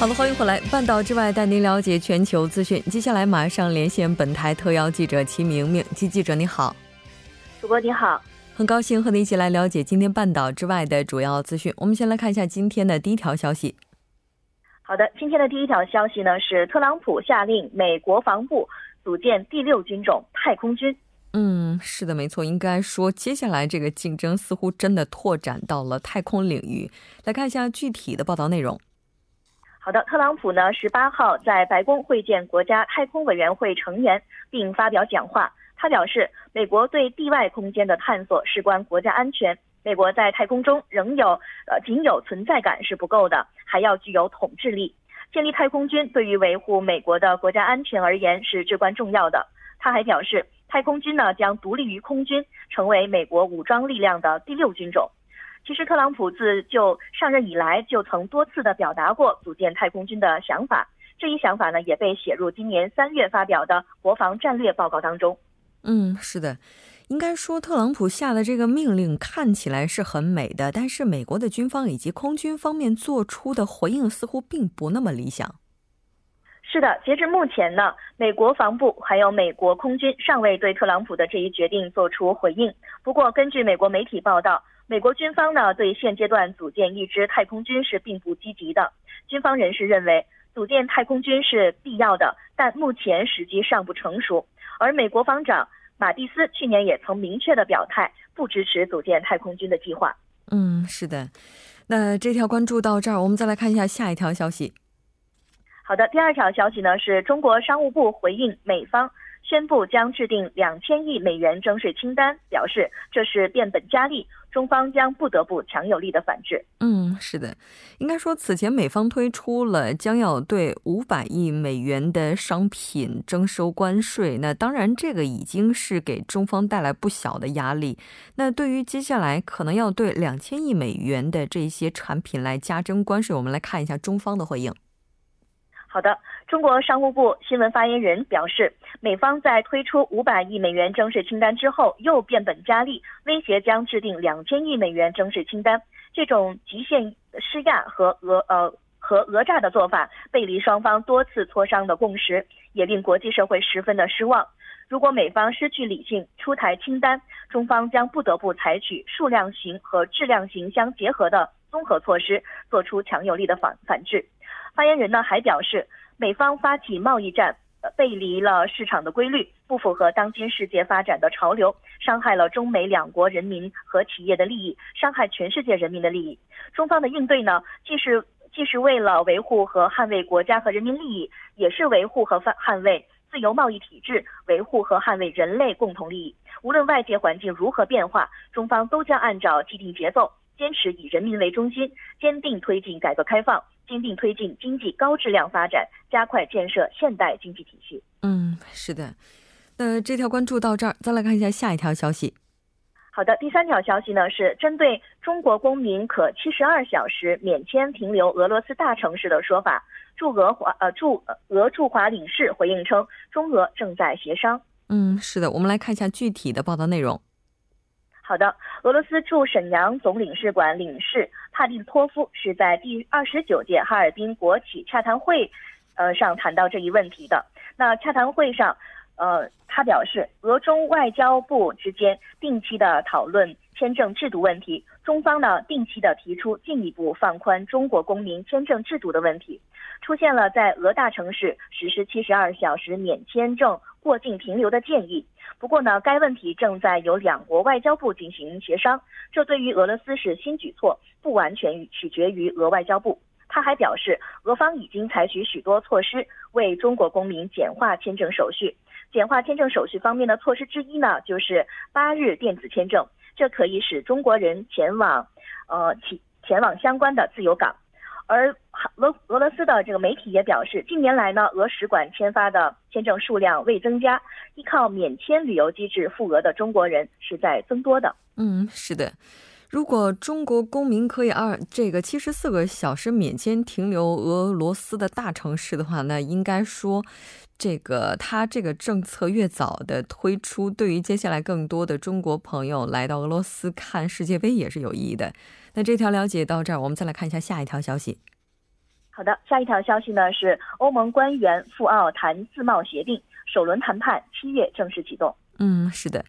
好了，欢迎回来，半岛之外带您了解全球资讯。接下来马上连线本台特邀记者齐明明，齐记者你好，主播你好，很高兴和您一起来了解今天半岛之外的主要资讯。我们先来看一下今天的第一条消息。好的，今天的第一条消息呢是特朗普下令美国防部组建第六军种太空军。嗯，是的，没错，应该说接下来这个竞争似乎真的拓展到了太空领域。来看一下具体的报道内容。好的，特朗普呢，十八号在白宫会见国家太空委员会成员，并发表讲话。他表示，美国对地外空间的探索事关国家安全。美国在太空中仍有呃仅有存在感是不够的，还要具有统治力。建立太空军对于维护美国的国家安全而言是至关重要的。他还表示，太空军呢将独立于空军，成为美国武装力量的第六军种。其实，特朗普自就上任以来，就曾多次的表达过组建太空军的想法。这一想法呢，也被写入今年三月发表的国防战略报告当中。嗯，是的，应该说，特朗普下的这个命令看起来是很美的，但是美国的军方以及空军方面做出的回应似乎并不那么理想。是的，截至目前呢，美国防部还有美国空军尚未对特朗普的这一决定做出回应。不过，根据美国媒体报道。美国军方呢对现阶段组建一支太空军是并不积极的。军方人士认为，组建太空军是必要的，但目前时机尚不成熟。而美国防长马蒂斯去年也曾明确的表态，不支持组建太空军的计划。嗯，是的。那这条关注到这儿，我们再来看一下下一条消息。好的，第二条消息呢是中国商务部回应美方。宣布将制定两千亿美元征税清单，表示这是变本加厉，中方将不得不强有力的反制。嗯，是的，应该说此前美方推出了将要对五百亿美元的商品征收关税，那当然这个已经是给中方带来不小的压力。那对于接下来可能要对两千亿美元的这些产品来加征关税，我们来看一下中方的回应。好的，中国商务部新闻发言人表示，美方在推出五百亿美元征税清单之后，又变本加厉，威胁将制定两千亿美元征税清单。这种极限施压和讹呃和讹诈的做法，背离双方多次磋商的共识，也令国际社会十分的失望。如果美方失去理性出台清单，中方将不得不采取数量型和质量型相结合的综合措施，做出强有力的反反制。发言人呢还表示，美方发起贸易战，背离了市场的规律，不符合当今世界发展的潮流，伤害了中美两国人民和企业的利益，伤害全世界人民的利益。中方的应对呢，既是既是为了维护和捍卫国家和人民利益，也是维护和捍卫自由贸易体制，维护和捍卫人类共同利益。无论外界环境如何变化，中方都将按照既定节奏，坚持以人民为中心，坚定推进改革开放。坚定推进经济高质量发展，加快建设现代经济体系。嗯，是的。那这条关注到这儿，再来看一下下一条消息。好的，第三条消息呢是针对中国公民可七十二小时免签停留俄罗斯大城市的说法，驻俄华呃驻俄驻华领事回应称，中俄正在协商。嗯，是的，我们来看一下具体的报道内容。好的，俄罗斯驻沈阳总领事馆领事帕蒂托夫是在第二十九届哈尔滨国企洽谈会，呃上谈到这一问题的。那洽谈会上，呃，他表示，俄中外交部之间定期的讨论签证制度问题，中方呢定期的提出进一步放宽中国公民签证制度的问题，出现了在俄大城市实施七十二小时免签证过境停留的建议。不过呢，该问题正在由两国外交部进行协商，这对于俄罗斯是新举措，不完全取决于俄外交部。他还表示，俄方已经采取许多措施为中国公民简化签证手续。简化签证手续方面的措施之一呢，就是八日电子签证。这可以使中国人前往，呃，前前往相关的自由港，而俄俄罗斯的这个媒体也表示，近年来呢，俄使馆签发的签证数量未增加，依靠免签旅游机制赴俄的中国人是在增多的。嗯，是的。如果中国公民可以二这个七十四个小时免签停留俄罗斯的大城市的话，那应该说。这个他这个政策越早的推出，对于接下来更多的中国朋友来到俄罗斯看世界杯也是有意义的。那这条了解到这儿，我们再来看一下下一条消息。好的，下一条消息呢是欧盟官员赴澳谈自贸协定，首轮谈判七月正式启动。嗯，是的，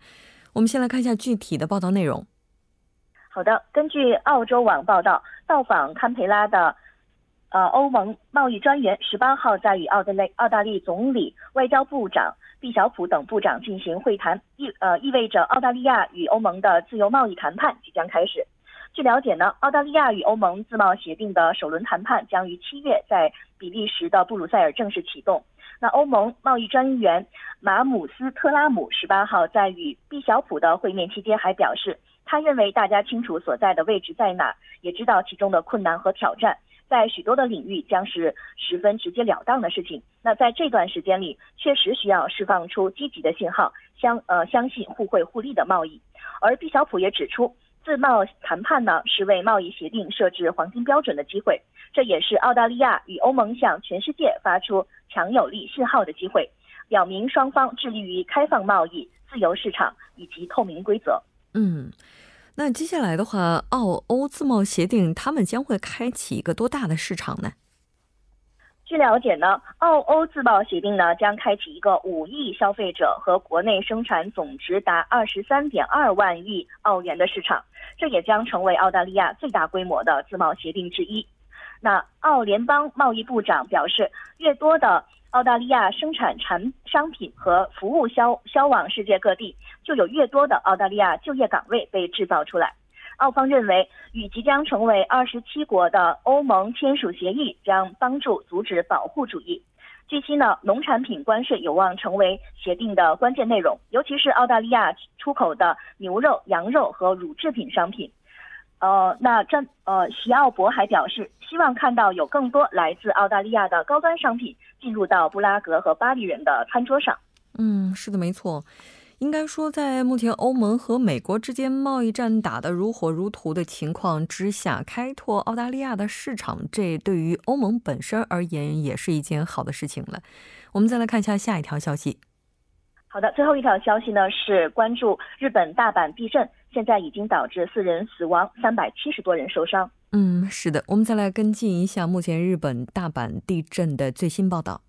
我们先来看一下具体的报道内容。好的，根据澳洲网报道，到访堪培拉的。呃，欧盟贸易专员十八号在与澳大利澳大利总理、外交部长毕晓普等部长进行会谈，意呃意味着澳大利亚与欧盟的自由贸易谈判即将开始。据了解呢，澳大利亚与欧盟自贸协定的首轮谈判将于七月在比利时的布鲁塞尔正式启动。那欧盟贸易专员马姆斯特拉姆十八号在与毕晓普的会面期间还表示，他认为大家清楚所在的位置在哪，也知道其中的困难和挑战。在许多的领域将是十分直截了当的事情。那在这段时间里，确实需要释放出积极的信号，相呃相信互惠互利的贸易。而毕小普也指出，自贸谈判呢是为贸易协定设置黄金标准的机会，这也是澳大利亚与欧盟向全世界发出强有力信号的机会，表明双方致力于开放贸易、自由市场以及透明规则。嗯。那接下来的话，澳欧自贸协定他们将会开启一个多大的市场呢？据了解呢，澳欧自贸协定呢将开启一个五亿消费者和国内生产总值达二十三点二万亿澳元的市场，这也将成为澳大利亚最大规模的自贸协定之一。那澳联邦贸易部长表示，越多的。澳大利亚生产产商品和服务销销往世界各地，就有越多的澳大利亚就业岗位被制造出来。澳方认为，与即将成为二十七国的欧盟签署协议，将帮助阻止保护主义。据悉呢，农产品关税有望成为协定的关键内容，尤其是澳大利亚出口的牛肉、羊肉和乳制品商品。呃，那这呃，席奥博还表示，希望看到有更多来自澳大利亚的高端商品进入到布拉格和巴黎人的餐桌上。嗯，是的，没错。应该说，在目前欧盟和美国之间贸易战打得如火如荼的情况之下，开拓澳大利亚的市场，这对于欧盟本身而言也是一件好的事情了。我们再来看一下下一条消息。好的，最后一条消息呢是关注日本大阪地震。现在已经导致四人死亡，三百七十多人受伤。嗯，是的，我们再来跟进一下目前日本大阪地震的最新报道。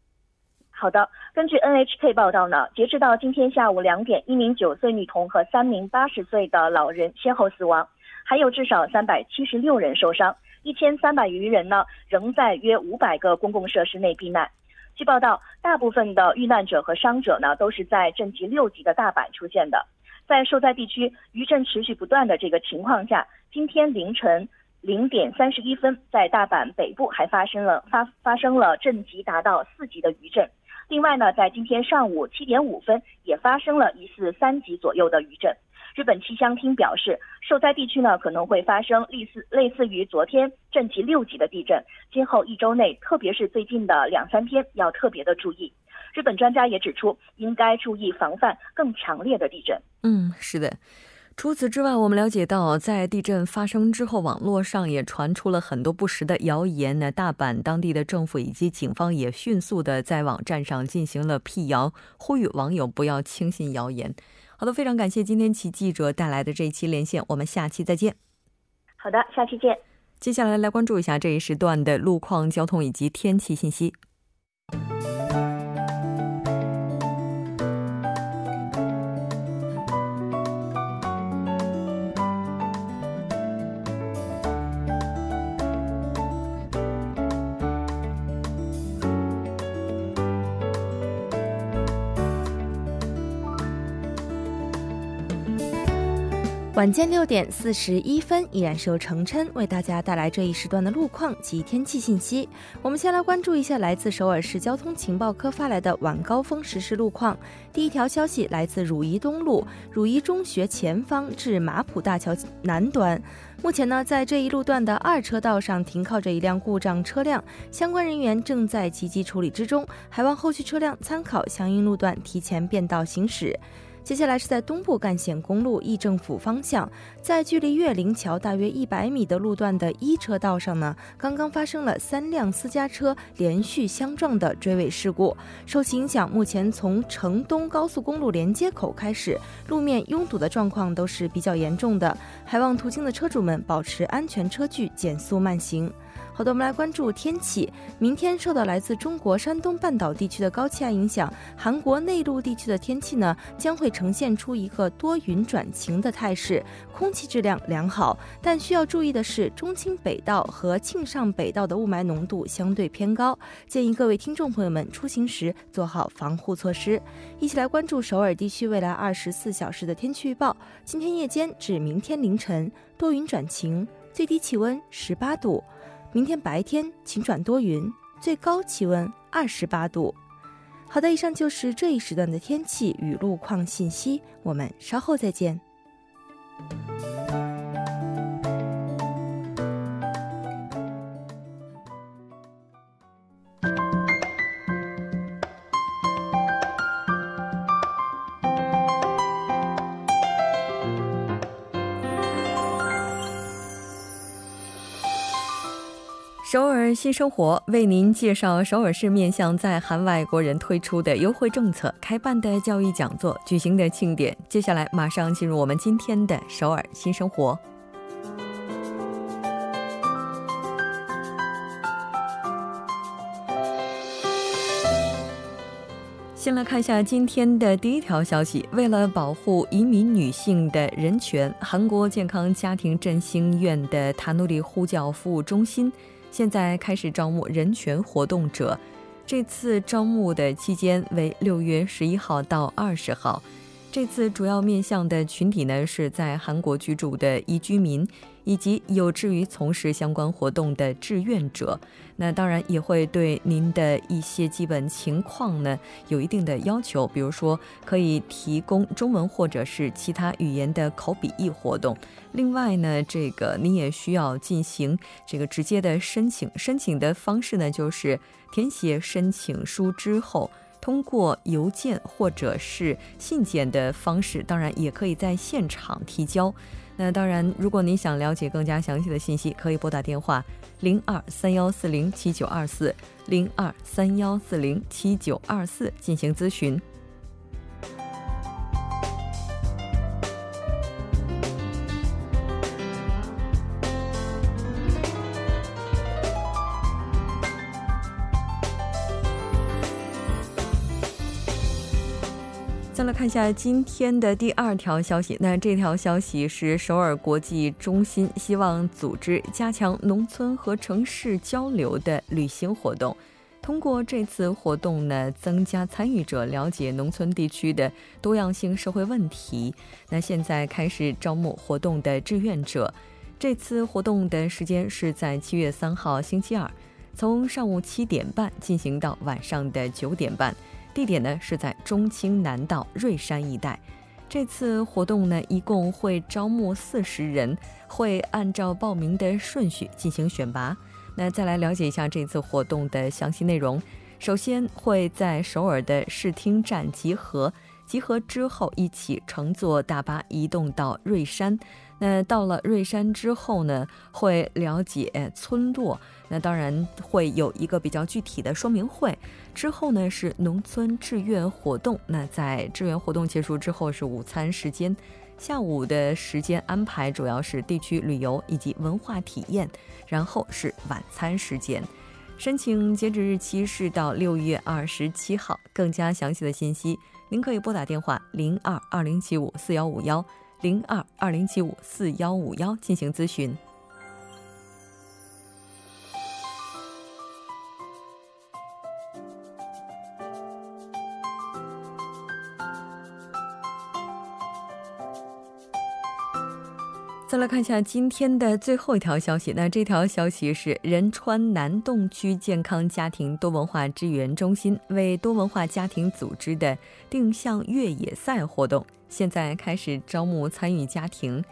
好的，根据 NHK 报道呢，截止到今天下午两点，一名九岁女童和三名八十岁的老人先后死亡，还有至少三百七十六人受伤，一千三百余人呢仍在约五百个公共设施内避难。据报道，大部分的遇难者和伤者呢都是在震级六级的大阪出现的。在受灾地区余震持续不断的这个情况下，今天凌晨零点三十一分，在大阪北部还发生了发发生了震级达到四级的余震。另外呢，在今天上午七点五分，也发生了疑似三级左右的余震。日本气象厅表示，受灾地区呢可能会发生类似类似于昨天震级六级的地震，今后一周内，特别是最近的两三天，要特别的注意。日本专家也指出，应该注意防范更强烈的地震。嗯，是的。除此之外，我们了解到，在地震发生之后，网络上也传出了很多不实的谣言。呢，大阪当地的政府以及警方也迅速的在网站上进行了辟谣，呼吁网友不要轻信谣言。好的，非常感谢今天起记者带来的这一期连线，我们下期再见。好的，下期见。接下来来关注一下这一时段的路况、交通以及天气信息。晚间六点四十一分，依然是由程琛为大家带来这一时段的路况及天气信息。我们先来关注一下来自首尔市交通情报科发来的晚高峰实时路况。第一条消息来自汝矣东路汝矣中学前方至马浦大桥南端，目前呢，在这一路段的二车道上停靠着一辆故障车辆，相关人员正在积极处理之中，还望后续车辆参考相应路段提前变道行驶。接下来是在东部干线公路议政府方向，在距离岳灵桥大约一百米的路段的一车道上呢，刚刚发生了三辆私家车连续相撞的追尾事故。受其影响，目前从城东高速公路连接口开始，路面拥堵的状况都是比较严重的，还望途经的车主们保持安全车距，减速慢行。好的，我们来关注天气。明天受到来自中国山东半岛地区的高气压影响，韩国内陆地区的天气呢将会呈现出一个多云转晴的态势，空气质量良好。但需要注意的是，中青北道和庆尚北道的雾霾浓度相对偏高，建议各位听众朋友们出行时做好防护措施。一起来关注首尔地区未来二十四小时的天气预报。今天夜间至明天凌晨多云转晴，最低气温十八度。明天白天晴转多云，最高气温二十八度。好的，以上就是这一时段的天气与路况信息，我们稍后再见。新生活为您介绍首尔市面向在韩外国人推出的优惠政策、开办的教育讲座、举行的庆典。接下来马上进入我们今天的首尔新生活。先来看一下今天的第一条消息。为了保护移民女性的人权，韩国健康家庭振兴院的塔努里呼叫服务中心。现在开始招募人权活动者，这次招募的期间为六月十一号到二十号。这次主要面向的群体呢，是在韩国居住的移居民。以及有志于从事相关活动的志愿者，那当然也会对您的一些基本情况呢有一定的要求，比如说可以提供中文或者是其他语言的口笔译活动。另外呢，这个你也需要进行这个直接的申请，申请的方式呢就是填写申请书之后，通过邮件或者是信件的方式，当然也可以在现场提交。那当然，如果你想了解更加详细的信息，可以拨打电话零二三幺四零七九二四零二三幺四零七九二四进行咨询。看一下今天的第二条消息。那这条消息是首尔国际中心希望组织加强农村和城市交流的旅行活动。通过这次活动呢，增加参与者了解农村地区的多样性社会问题。那现在开始招募活动的志愿者。这次活动的时间是在七月三号星期二，从上午七点半进行到晚上的九点半。地点呢是在中青南道瑞山一带。这次活动呢，一共会招募四十人，会按照报名的顺序进行选拔。那再来了解一下这次活动的详细内容。首先会在首尔的视听站集合，集合之后一起乘坐大巴移动到瑞山。那到了瑞山之后呢，会了解村落，那当然会有一个比较具体的说明会。之后呢是农村志愿活动，那在志愿活动结束之后是午餐时间，下午的时间安排主要是地区旅游以及文化体验，然后是晚餐时间。申请截止日期是到六月二十七号。更加详细的信息，您可以拨打电话零二二零七五四幺五幺。零二二零七五四幺五幺进行咨询。来看一下今天的最后一条消息。那这条消息是仁川南洞区健康家庭多文化支援中心为多文化家庭组织的定向越野赛活动，现在开始招募参与家庭。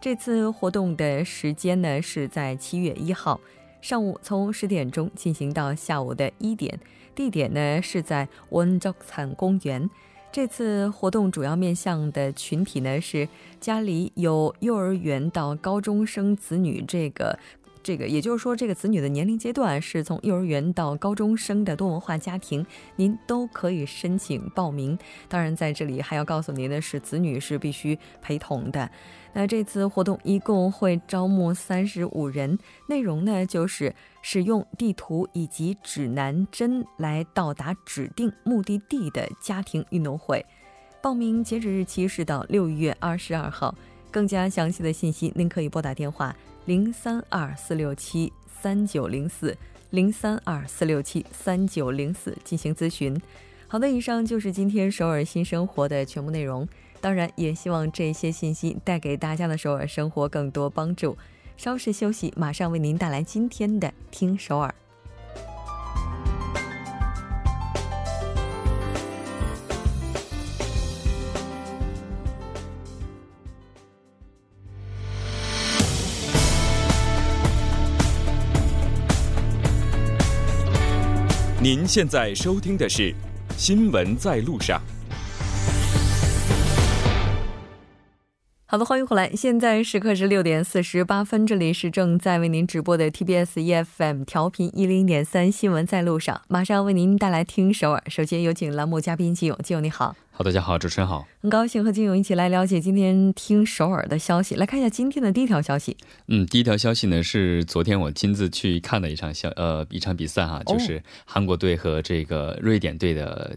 这次活动的时间呢是在七月一号上午从十点钟进行到下午的一点，地点呢是在温州产公园。这次活动主要面向的群体呢是家里有幼儿园到高中生子女，这个，这个也就是说，这个子女的年龄阶段是从幼儿园到高中生的多文化家庭，您都可以申请报名。当然，在这里还要告诉您的是，子女是必须陪同的。那这次活动一共会招募三十五人，内容呢就是使用地图以及指南针来到达指定目的地的家庭运动会。报名截止日期是到六月二十二号。更加详细的信息，您可以拨打电话零三二四六七三九零四零三二四六七三九零四进行咨询。好的，以上就是今天首尔新生活的全部内容。当然，也希望这些信息带给大家的首尔生活更多帮助。稍事休息，马上为您带来今天的《听首尔》。您现在收听的是《新闻在路上》。好的，欢迎回来。现在时刻是六点四十八分，这里是正在为您直播的 TBS EFM 调频一零点三新闻在路上，马上为您带来听首尔。首先有请栏目嘉宾金勇，金勇你好。好，大家好，主持人好，很高兴和金勇一起来了解今天听首尔的消息。来看一下今天的第一条消息。嗯，第一条消息呢是昨天我亲自去看的一场消呃一场比赛哈，就是韩国队和这个瑞典队的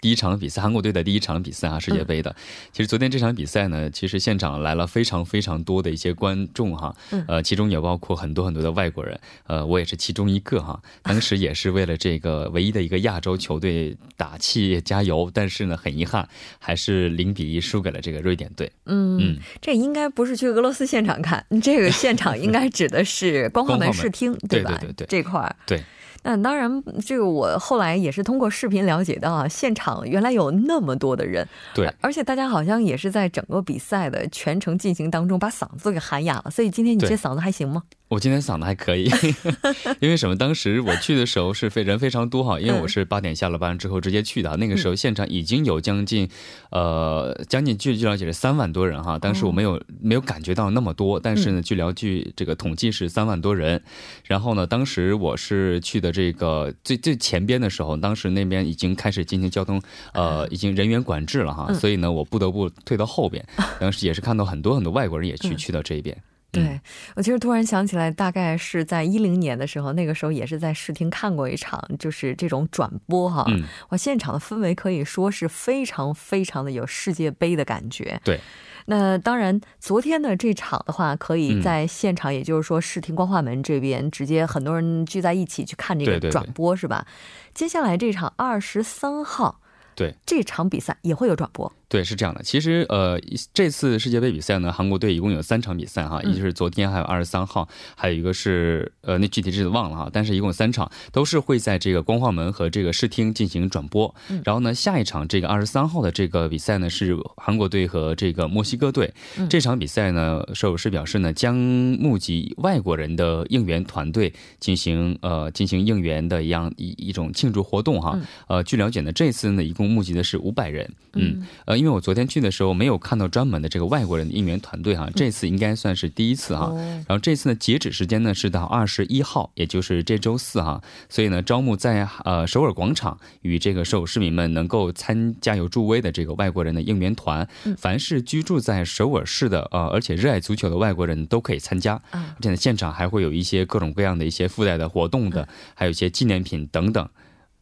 第一场比赛，韩国队的第一场比赛啊，世界杯的。其实昨天这场比赛呢，其实现场来了非常非常多的一些观众哈，呃，其中也包括很多很多的外国人，呃，我也是其中一个哈。当时也是为了这个唯一的一个亚洲球队打气加油，但是呢，很遗憾。还是零比一输给了这个瑞典队。嗯，这应该不是去俄罗斯现场看，这个现场应该指的是 光化门视听，对吧？对对对，这块儿对。那当然，这个我后来也是通过视频了解到啊，现场原来有那么多的人，对，而且大家好像也是在整个比赛的全程进行当中把嗓子给喊哑了。所以今天你这嗓子还行吗？我今天嗓子还可以，因为什么？当时我去的时候是非人非常多哈，因为我是八点下了班之后直接去的，那个时候现场已经有将近，呃，将近据据了解是三万多人哈。当时我没有没有感觉到那么多，但是呢，据了据这个统计是三万多人。然后呢，当时我是去的这个最最前边的时候，当时那边已经开始进行交通，呃，已经人员管制了哈，所以呢，我不得不退到后边。当时也是看到很多很多外国人也去去到这一边。对，我其实突然想起来，大概是在一零年的时候，那个时候也是在视听看过一场，就是这种转播哈。嗯，哇，现场的氛围可以说是非常非常的有世界杯的感觉。对，那当然，昨天的这场的话，可以在现场，也就是说视听光化门这边直接很多人聚在一起去看这个转播，是吧？接下来这场二十三号，对这场比赛也会有转播。对，是这样的。其实，呃，这次世界杯比赛呢，韩国队一共有三场比赛哈，也就是昨天还有二十三号，还有一个是呃，那具体日子忘了哈。但是一共三场，都是会在这个光化门和这个视听进行转播。然后呢，下一场这个二十三号的这个比赛呢，是韩国队和这个墨西哥队。这场比赛呢，首尔市表示呢，将募集外国人的应援团队进行呃进行应援的一样一一种庆祝活动哈。呃，据了解呢，这次呢一共募集的是五百人。嗯，呃。因为我昨天去的时候没有看到专门的这个外国人的应援团队哈，这次应该算是第一次哈。然后这次呢，截止时间呢是到二十一号，也就是这周四哈。所以呢，招募在呃首尔广场与这个首尔市民们能够参加有助威的这个外国人的应援团，凡是居住在首尔市的呃，而且热爱足球的外国人都可以参加。而且呢，现场还会有一些各种各样的一些附带的活动的，还有一些纪念品等等。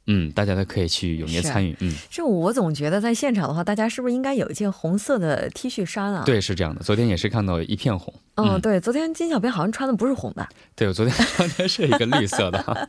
嗯，大家都可以去踊跃参与。嗯，这我总觉得在现场的话，大家是不是应该有一件红色的 T 恤衫啊？对，是这样的。昨天也是看到一片红。嗯，对，昨天金小编好像穿的不是红的，对我昨天 穿的是一个绿色的。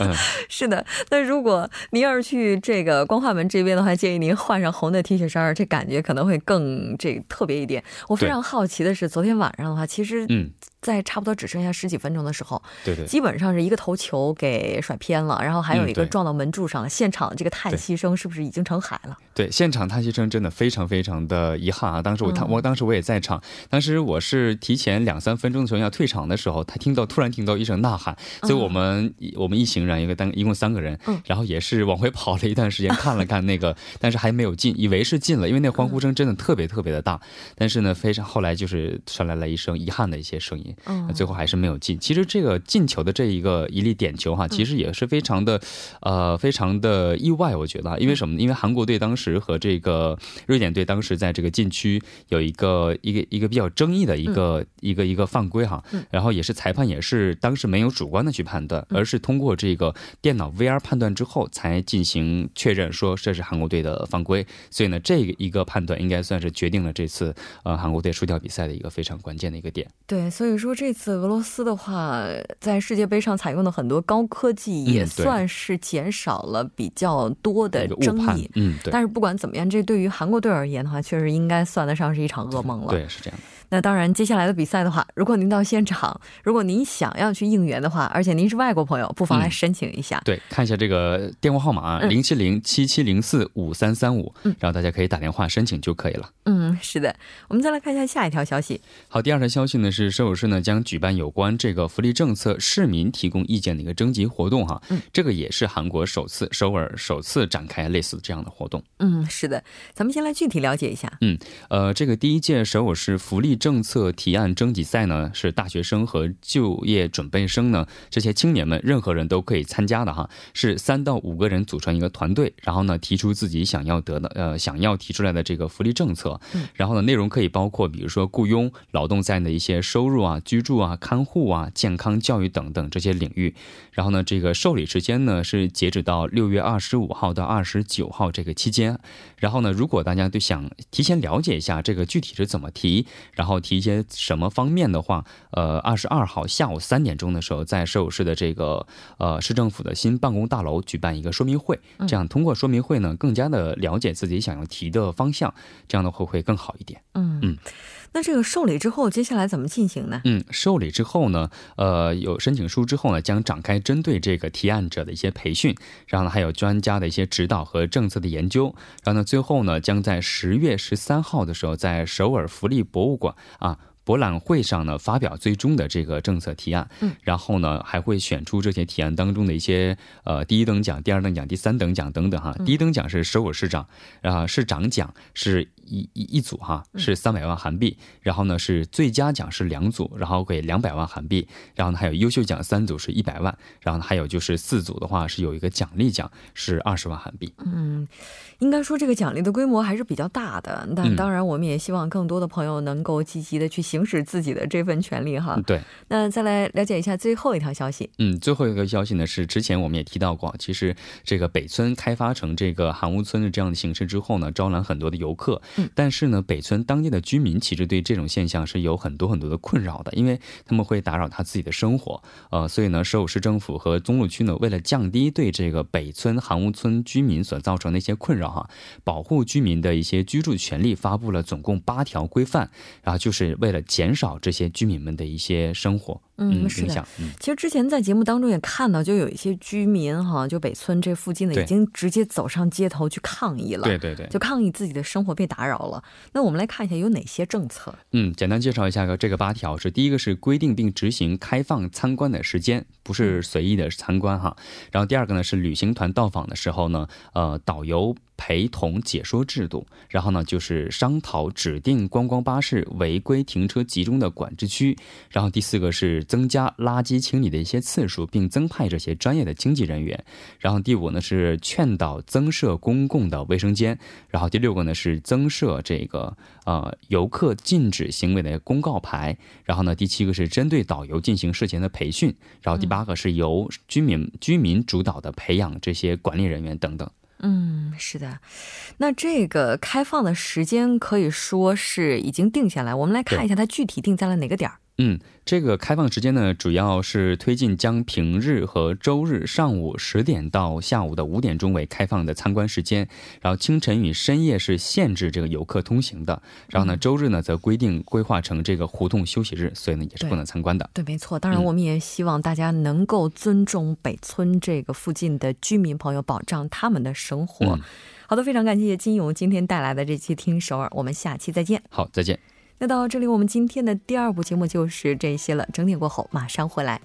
嗯，是的。那如果您要是去这个光化门这边的话，建议您换上红的 T 恤衫，这感觉可能会更这特别一点。我非常好奇的是，昨天晚上的话，其实嗯。在差不多只剩下十几分钟的时候，对对，基本上是一个头球给甩偏了，然后还有一个撞到门柱上了。现场这个叹息声是不是已经成海了？对，现场叹息声真的非常非常的遗憾啊！当时我他我当时我也在场，当时我是提前两三分钟的时候要退场的时候，他听到突然听到一声呐喊，所以我们我们一行人一个单一共三个人，然后也是往回跑了一段时间看了看那个，但是还没有进，以为是进了，因为那欢呼声真的特别特别的大，但是呢，非常后来就是传来了一声遗憾的一些声音，嗯，最后还是。没有进，其实这个进球的这一个一粒点球哈，其实也是非常的，呃，非常的意外，我觉得，因为什么呢？因为韩国队当时和这个瑞典队当时在这个禁区有一个一个一个比较争议的一个一个一个犯规哈，然后也是裁判也是当时没有主观的去判断，而是通过这个电脑 VR 判断之后才进行确认，说这是韩国队的犯规，所以呢，这个一个判断应该算是决定了这次呃韩国队输掉比赛的一个非常关键的一个点。对，所以说这次俄罗斯。斯的话，在世界杯上采用的很多高科技，也算是减少了比较多的争议。嗯，对。但是不管怎么样，这对于韩国队而言的话，确实应该算得上是一场噩梦了。对，是这样的。那当然，接下来的比赛的话，如果您到现场，如果您想要去应援的话，而且您是外国朋友，不妨来申请一下。对，看一下这个电话号码零七零七七零四五三三五，然后大家可以打电话申请就可以了。嗯，是的。我们再来看一下下一条消息。好，第二条消息呢是首尔市呢将举办有关这个福利政策市民提供意见的一个征集活动哈。嗯，这个也是韩国首次首尔首次展开类似这样的活动。嗯，是的。咱们先来具体了解一下。嗯，呃，这个第一届首尔市福利政策提案征集赛呢，是大学生和就业准备生呢这些青年们，任何人都可以参加的哈。是三到五个人组成一个团队，然后呢提出自己想要得的呃想要提出来的这个福利政策。嗯。然后呢内容可以包括比如说雇佣、劳动在内的一些收入啊、居住啊、看护啊、健康教育等等这些领域。然后呢这个受理时间呢是截止到六月二十五号到二十九号这个期间。然后呢如果大家都想提前了解一下这个具体是怎么提，然后提一些。什么方面的话，呃，二十二号下午三点钟的时候，在首尔市的这个呃市政府的新办公大楼举办一个说明会，这样通过说明会呢，更加的了解自己想要提的方向，这样的会会更好一点。嗯嗯，那这个受理之后，接下来怎么进行呢？嗯，受理之后呢，呃，有申请书之后呢，将展开针对这个提案者的一些培训，然后呢，还有专家的一些指导和政策的研究，然后呢，最后呢，将在十月十三号的时候，在首尔福利博物馆啊。博览会上呢，发表最终的这个政策提案，嗯，然后呢，还会选出这些提案当中的一些呃第一等奖、第二等奖、第三等奖等等哈。第一等奖是首尔市长，啊，市长奖是。一一一组哈是三百万韩币，然后呢是最佳奖是两组，然后给两百万韩币，然后呢还有优秀奖三组是一百万，然后呢还有就是四组的话是有一个奖励奖是二十万韩币。嗯，应该说这个奖励的规模还是比较大的，那当然我们也希望更多的朋友能够积极的去行使自己的这份权利哈。对，那再来了解一下最后一条消息。嗯，最后一个消息呢是之前我们也提到过，其实这个北村开发成这个韩屋村的这样的形式之后呢，招揽很多的游客。但是呢，北村当地的居民其实对这种现象是有很多很多的困扰的，因为他们会打扰他自己的生活，呃，所以呢，首尔市政府和中路区呢，为了降低对这个北村韩屋村居民所造成的一些困扰哈，保护居民的一些居住权利，发布了总共八条规范，然后就是为了减少这些居民们的一些生活。嗯，是的。其实之前在节目当中也看到，就有一些居民哈，就北村这附近的已经直接走上街头去抗议了。对对对，就抗议自己的生活被打扰了。那我们来看一下有哪些政策。嗯，简单介绍一下个这个八条是：第一个是规定并执行开放参观的时间，不是随意的参观哈。然后第二个呢是旅行团到访的时候呢，呃，导游。陪同解说制度，然后呢，就是商讨指定观光巴士违规停车集中的管制区，然后第四个是增加垃圾清理的一些次数，并增派这些专业的经纪人员，然后第五呢是劝导增设公共的卫生间，然后第六个呢是增设这个呃游客禁止行为的公告牌，然后呢第七个是针对导游进行事前的培训，然后第八个是由居民居民主导的培养这些管理人员等等。嗯，是的。那这个开放的时间可以说是已经定下来，我们来看一下它具体定在了哪个点儿。嗯，这个开放时间呢，主要是推进将平日和周日上午十点到下午的五点钟为开放的参观时间，然后清晨与深夜是限制这个游客通行的，然后呢，周日呢则规定规划成这个胡同休息日，所以呢也是不能参观的。对，没错。当然，我们也希望大家能够尊重北村这个附近的居民朋友，保障他们的生活。好的，非常感谢金勇今天带来的这期听首尔，我们下期再见。好，再见。那到这里，我们今天的第二部节目就是这些了。整点过后马上回来。